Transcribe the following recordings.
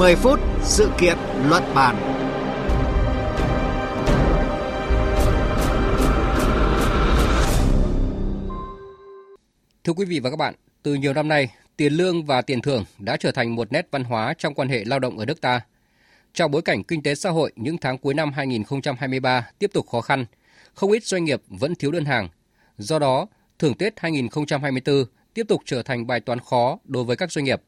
10 phút sự kiện luận bàn. Thưa quý vị và các bạn, từ nhiều năm nay, tiền lương và tiền thưởng đã trở thành một nét văn hóa trong quan hệ lao động ở nước ta. Trong bối cảnh kinh tế xã hội những tháng cuối năm 2023 tiếp tục khó khăn, không ít doanh nghiệp vẫn thiếu đơn hàng. Do đó, thưởng Tết 2024 tiếp tục trở thành bài toán khó đối với các doanh nghiệp.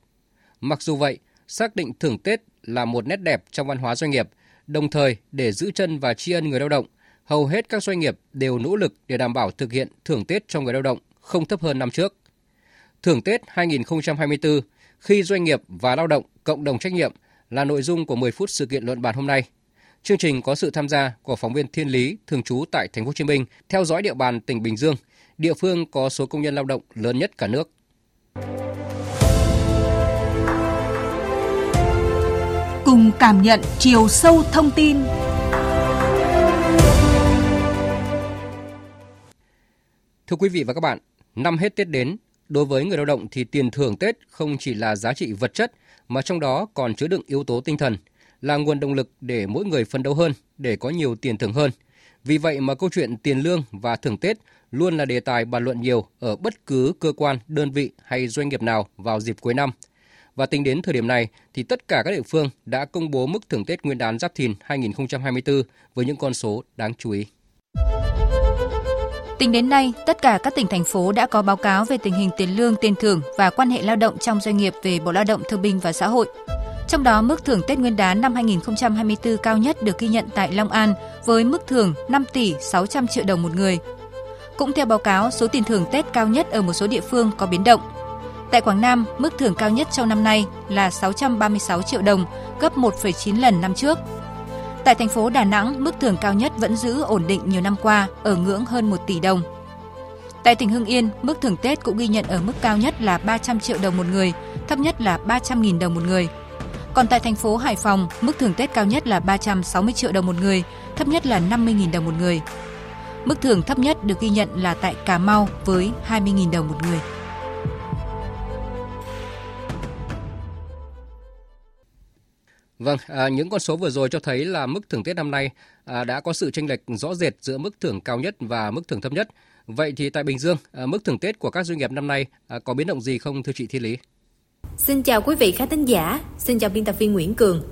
Mặc dù vậy, xác định thưởng Tết là một nét đẹp trong văn hóa doanh nghiệp, đồng thời để giữ chân và tri ân người lao động, hầu hết các doanh nghiệp đều nỗ lực để đảm bảo thực hiện thưởng Tết cho người lao động không thấp hơn năm trước. Thưởng Tết 2024 khi doanh nghiệp và lao động cộng đồng trách nhiệm là nội dung của 10 phút sự kiện luận bàn hôm nay. Chương trình có sự tham gia của phóng viên Thiên Lý thường trú tại thành phố Hồ Chí Minh theo dõi địa bàn tỉnh Bình Dương, địa phương có số công nhân lao động lớn nhất cả nước. Cùng cảm nhận chiều sâu thông tin. Thưa quý vị và các bạn, năm hết Tết đến, đối với người lao động thì tiền thưởng Tết không chỉ là giá trị vật chất mà trong đó còn chứa đựng yếu tố tinh thần, là nguồn động lực để mỗi người phấn đấu hơn, để có nhiều tiền thưởng hơn. Vì vậy mà câu chuyện tiền lương và thưởng Tết luôn là đề tài bàn luận nhiều ở bất cứ cơ quan, đơn vị hay doanh nghiệp nào vào dịp cuối năm. Và tính đến thời điểm này thì tất cả các địa phương đã công bố mức thưởng Tết Nguyên đán Giáp Thìn 2024 với những con số đáng chú ý. Tính đến nay, tất cả các tỉnh thành phố đã có báo cáo về tình hình tiền lương, tiền thưởng và quan hệ lao động trong doanh nghiệp về Bộ Lao động Thương binh và Xã hội. Trong đó, mức thưởng Tết Nguyên đán năm 2024 cao nhất được ghi nhận tại Long An với mức thưởng 5 tỷ 600 triệu đồng một người. Cũng theo báo cáo, số tiền thưởng Tết cao nhất ở một số địa phương có biến động. Tại Quảng Nam, mức thưởng cao nhất trong năm nay là 636 triệu đồng, gấp 1,9 lần năm trước. Tại thành phố Đà Nẵng, mức thưởng cao nhất vẫn giữ ổn định nhiều năm qua ở ngưỡng hơn 1 tỷ đồng. Tại tỉnh Hưng Yên, mức thưởng Tết cũng ghi nhận ở mức cao nhất là 300 triệu đồng một người, thấp nhất là 300.000 đồng một người. Còn tại thành phố Hải Phòng, mức thưởng Tết cao nhất là 360 triệu đồng một người, thấp nhất là 50.000 đồng một người. Mức thưởng thấp nhất được ghi nhận là tại Cà Mau với 20.000 đồng một người. Vâng, à, những con số vừa rồi cho thấy là mức thưởng Tết năm nay à, đã có sự chênh lệch rõ rệt giữa mức thưởng cao nhất và mức thưởng thấp nhất. Vậy thì tại Bình Dương, à, mức thưởng Tết của các doanh nghiệp năm nay à, có biến động gì không thưa chị Thiên Lý? Xin chào quý vị khán thính giả, xin chào biên tập viên Nguyễn Cường.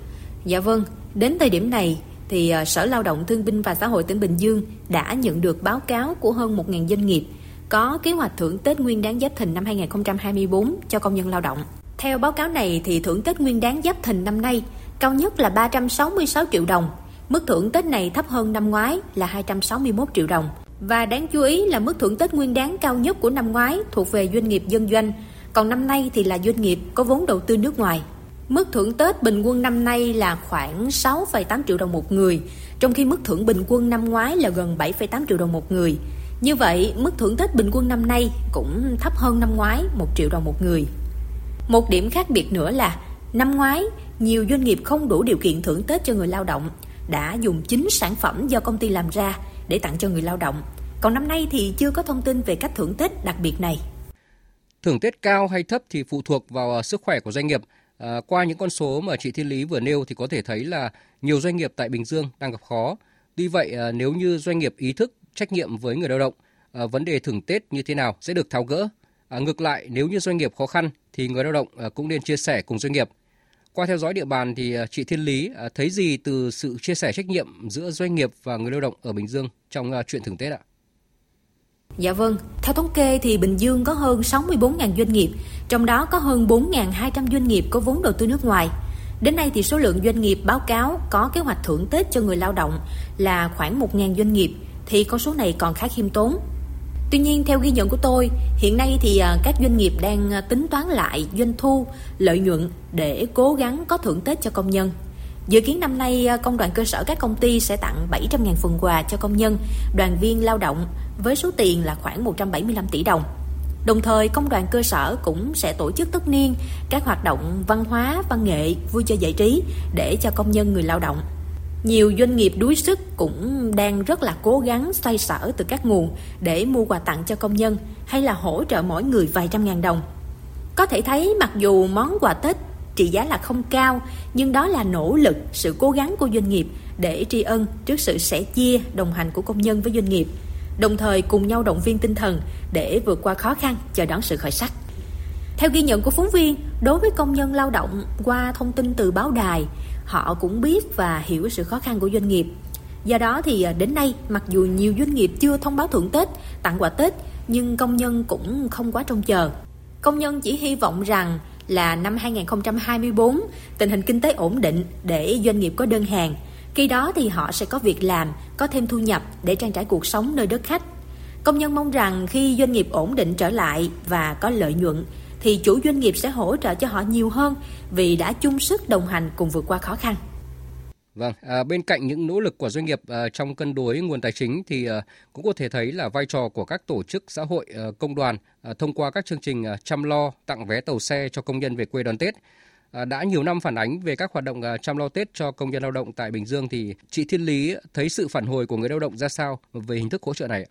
Dạ vâng, đến thời điểm này thì à, Sở Lao động Thương binh và Xã hội tỉnh Bình Dương đã nhận được báo cáo của hơn 1.000 doanh nghiệp có kế hoạch thưởng Tết Nguyên đán Giáp Thìn năm 2024 cho công nhân lao động. Theo báo cáo này thì thưởng Tết Nguyên đán Giáp Thìn năm nay cao nhất là 366 triệu đồng. Mức thưởng Tết này thấp hơn năm ngoái là 261 triệu đồng. Và đáng chú ý là mức thưởng Tết Nguyên đán cao nhất của năm ngoái thuộc về doanh nghiệp dân doanh, còn năm nay thì là doanh nghiệp có vốn đầu tư nước ngoài. Mức thưởng Tết bình quân năm nay là khoảng 6,8 triệu đồng một người, trong khi mức thưởng bình quân năm ngoái là gần 7,8 triệu đồng một người. Như vậy, mức thưởng Tết bình quân năm nay cũng thấp hơn năm ngoái 1 triệu đồng một người. Một điểm khác biệt nữa là năm ngoái, nhiều doanh nghiệp không đủ điều kiện thưởng Tết cho người lao động đã dùng chính sản phẩm do công ty làm ra để tặng cho người lao động. Còn năm nay thì chưa có thông tin về cách thưởng Tết đặc biệt này. Thưởng Tết cao hay thấp thì phụ thuộc vào à, sức khỏe của doanh nghiệp. À, qua những con số mà chị Thiên Lý vừa nêu thì có thể thấy là nhiều doanh nghiệp tại Bình Dương đang gặp khó. Tuy vậy, à, nếu như doanh nghiệp ý thức trách nhiệm với người lao động, à, vấn đề thưởng Tết như thế nào sẽ được tháo gỡ. À, ngược lại, nếu như doanh nghiệp khó khăn thì người lao động à, cũng nên chia sẻ cùng doanh nghiệp qua theo dõi địa bàn thì à, chị Thiên Lý à, thấy gì từ sự chia sẻ trách nhiệm giữa doanh nghiệp và người lao động ở Bình Dương trong à, chuyện thưởng Tết ạ? Dạ vâng, theo thống kê thì Bình Dương có hơn 64.000 doanh nghiệp, trong đó có hơn 4.200 doanh nghiệp có vốn đầu tư nước ngoài. Đến nay thì số lượng doanh nghiệp báo cáo có kế hoạch thưởng Tết cho người lao động là khoảng 1.000 doanh nghiệp, thì con số này còn khá khiêm tốn. Tuy nhiên theo ghi nhận của tôi, hiện nay thì à, các doanh nghiệp đang à, tính toán lại doanh thu, lợi nhuận để cố gắng có thưởng Tết cho công nhân. Dự kiến năm nay à, công đoàn cơ sở các công ty sẽ tặng 700.000 phần quà cho công nhân, đoàn viên lao động với số tiền là khoảng 175 tỷ đồng. Đồng thời công đoàn cơ sở cũng sẽ tổ chức tất niên các hoạt động văn hóa, văn nghệ, vui chơi giải trí để cho công nhân người lao động nhiều doanh nghiệp đuối sức cũng đang rất là cố gắng xoay sở từ các nguồn để mua quà tặng cho công nhân hay là hỗ trợ mỗi người vài trăm ngàn đồng. Có thể thấy mặc dù món quà Tết trị giá là không cao, nhưng đó là nỗ lực, sự cố gắng của doanh nghiệp để tri ân trước sự sẻ chia, đồng hành của công nhân với doanh nghiệp, đồng thời cùng nhau động viên tinh thần để vượt qua khó khăn, chờ đón sự khởi sắc. Theo ghi nhận của phóng viên, đối với công nhân lao động qua thông tin từ báo đài, họ cũng biết và hiểu sự khó khăn của doanh nghiệp. Do đó thì à, đến nay, mặc dù nhiều doanh nghiệp chưa thông báo thưởng Tết, tặng quà Tết, nhưng công nhân cũng không quá trông chờ. Công nhân chỉ hy vọng rằng là năm 2024 tình hình kinh tế ổn định để doanh nghiệp có đơn hàng. Khi đó thì họ sẽ có việc làm, có thêm thu nhập để trang trải cuộc sống nơi đất khách. Công nhân mong rằng khi doanh nghiệp ổn định trở lại và có lợi nhuận thì chủ doanh nghiệp sẽ hỗ trợ cho họ nhiều hơn vì đã chung sức đồng hành cùng vượt qua khó khăn. Vâng, à, bên cạnh những nỗ lực của doanh nghiệp à, trong cân đối nguồn tài chính thì à, cũng có thể thấy là vai trò của các tổ chức xã hội, à, công đoàn à, thông qua các chương trình à, chăm lo, tặng vé tàu xe cho công nhân về quê đón Tết. À, đã nhiều năm phản ánh về các hoạt động à, chăm lo Tết cho công nhân lao động tại Bình Dương thì chị Thiên Lý thấy sự phản hồi của người lao động ra sao về hình thức hỗ trợ này ạ?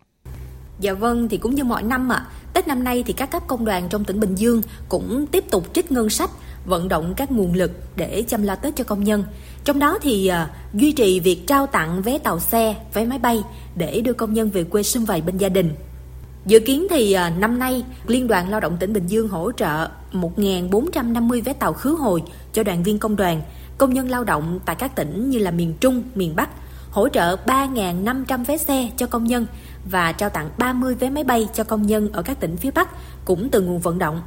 Dạ vâng, thì cũng như mọi năm ạ. À, Tết năm nay thì các cấp công đoàn trong tỉnh Bình Dương cũng tiếp tục trích ngân sách vận động các nguồn lực để chăm lo Tết cho công nhân. Trong đó thì uh, duy trì việc trao tặng vé tàu xe, vé máy bay để đưa công nhân về quê xung vầy bên gia đình. Dự kiến thì uh, năm nay, Liên đoàn Lao động tỉnh Bình Dương hỗ trợ 1.450 vé tàu khứ hồi cho đoàn viên công đoàn, công nhân lao động tại các tỉnh như là miền Trung, miền Bắc, hỗ trợ 3.500 vé xe cho công nhân và trao tặng 30 vé máy bay cho công nhân ở các tỉnh phía Bắc cũng từ nguồn vận động.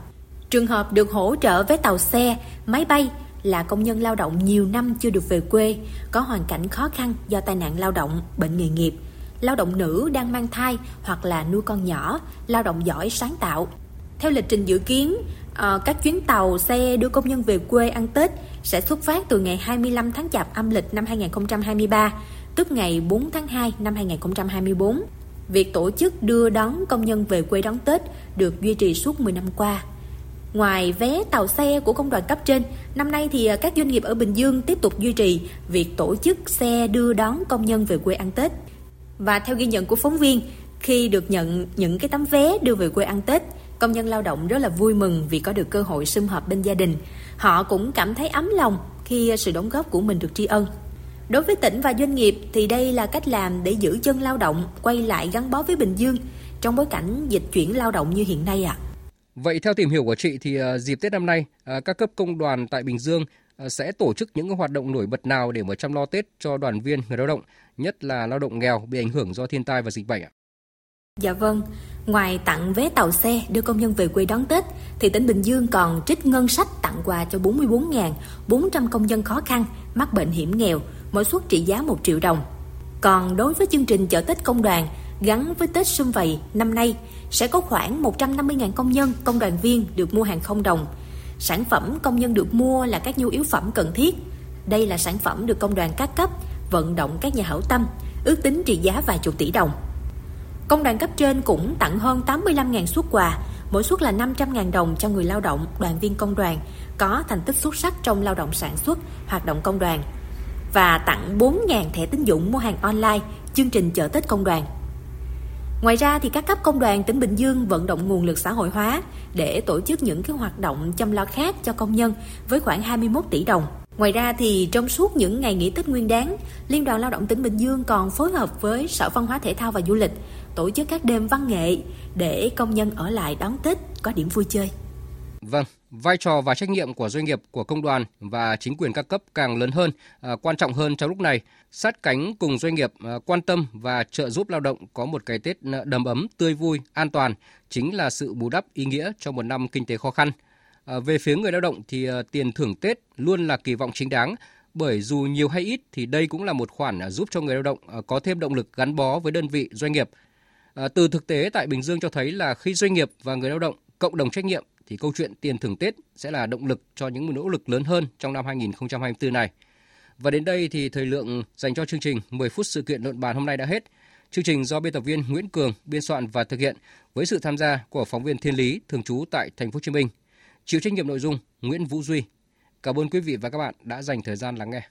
Trường hợp được hỗ trợ vé tàu xe, máy bay là công nhân lao động nhiều năm chưa được về quê, có hoàn cảnh khó khăn do tai nạn lao động, bệnh nghề nghiệp, lao động nữ đang mang thai hoặc là nuôi con nhỏ, lao động giỏi sáng tạo. Theo lịch trình dự kiến, ờ, các chuyến tàu xe đưa công nhân về quê ăn Tết sẽ xuất phát từ ngày 25 tháng Chạp âm lịch năm 2023, tức ngày 4 tháng 2 năm 2024. Việc tổ chức đưa đón công nhân về quê đón Tết được duy trì suốt 10 năm qua. Ngoài vé tàu xe của công đoàn cấp trên, năm nay thì à, các doanh nghiệp ở Bình Dương tiếp tục duy trì việc tổ chức xe đưa đón công nhân về quê ăn Tết. Và theo ghi nhận của phóng viên, khi được nhận những cái tấm vé đưa về quê ăn Tết, công nhân lao động rất là vui mừng vì có được cơ hội sum họp bên gia đình. Họ cũng cảm thấy ấm lòng khi à, sự đóng góp của mình được tri ân. Đối với tỉnh và doanh nghiệp thì đây là cách làm để giữ chân lao động quay lại gắn bó với Bình Dương trong bối cảnh dịch chuyển lao động như hiện nay ạ. À. Vậy theo tìm hiểu của chị thì uh, dịp Tết năm nay uh, các cấp công đoàn tại Bình Dương uh, sẽ tổ chức những hoạt động nổi bật nào để mà chăm lo Tết cho đoàn viên người lao động, nhất là lao động nghèo bị ảnh hưởng do thiên tai và dịch bệnh ạ? Dạ vâng, ngoài tặng vé tàu xe đưa công nhân về quê đón Tết, thì tỉnh Bình Dương còn trích ngân sách tặng quà cho 44.400 công nhân khó khăn, mắc bệnh hiểm nghèo, mỗi suất trị giá 1 triệu đồng. Còn đối với chương trình chợ Tết công đoàn gắn với Tết Xuân Vầy năm nay sẽ có khoảng 150.000 công nhân, công đoàn viên được mua hàng không đồng. Sản phẩm công nhân được mua là các nhu yếu phẩm cần thiết. Đây là sản phẩm được công đoàn các cấp vận động các nhà hảo tâm, ước tính trị giá vài chục tỷ đồng. Công đoàn cấp trên cũng tặng hơn 85.000 suất quà, mỗi suất là 500.000 đồng cho người lao động, đoàn viên công đoàn có thành tích xuất sắc trong lao động sản xuất, hoạt động công đoàn và tặng 4.000 thẻ tín dụng mua hàng online, chương trình chợ Tết công đoàn. Ngoài ra thì các cấp công đoàn tỉnh Bình Dương vận động nguồn lực xã hội hóa để tổ chức những cái hoạt động chăm lo khác cho công nhân với khoảng 21 tỷ đồng. Ngoài ra thì trong suốt những ngày nghỉ Tết Nguyên đán, Liên đoàn Lao động tỉnh Bình Dương còn phối hợp với Sở Văn hóa Thể thao và Du lịch tổ chức các đêm văn nghệ để công nhân ở lại đón Tết có điểm vui chơi. Vâng, vai trò và trách nhiệm của doanh nghiệp, của công đoàn và chính quyền các cấp càng lớn hơn, à, quan trọng hơn trong lúc này. Sát cánh cùng doanh nghiệp à, quan tâm và trợ giúp lao động có một cái Tết đầm ấm, tươi vui, an toàn chính là sự bù đắp ý nghĩa cho một năm kinh tế khó khăn. À, về phía người lao động thì tiền thưởng Tết luôn là kỳ vọng chính đáng bởi dù nhiều hay ít thì đây cũng là một khoản giúp cho người lao động có thêm động lực gắn bó với đơn vị doanh nghiệp. Từ thực tế tại Bình Dương cho thấy là khi doanh nghiệp và người lao động cộng đồng trách nhiệm thì câu chuyện tiền thưởng Tết sẽ là động lực cho những nỗ lực lớn hơn trong năm 2024 này. Và đến đây thì thời lượng dành cho chương trình 10 phút sự kiện luận bàn hôm nay đã hết. Chương trình do biên tập viên Nguyễn Cường biên soạn và thực hiện với sự tham gia của phóng viên Thiên Lý, thường trú tại thành phố Hồ Chí Minh. Chịu trách nhiệm nội dung Nguyễn Vũ Duy. Cảm ơn quý vị và các bạn đã dành thời gian lắng nghe.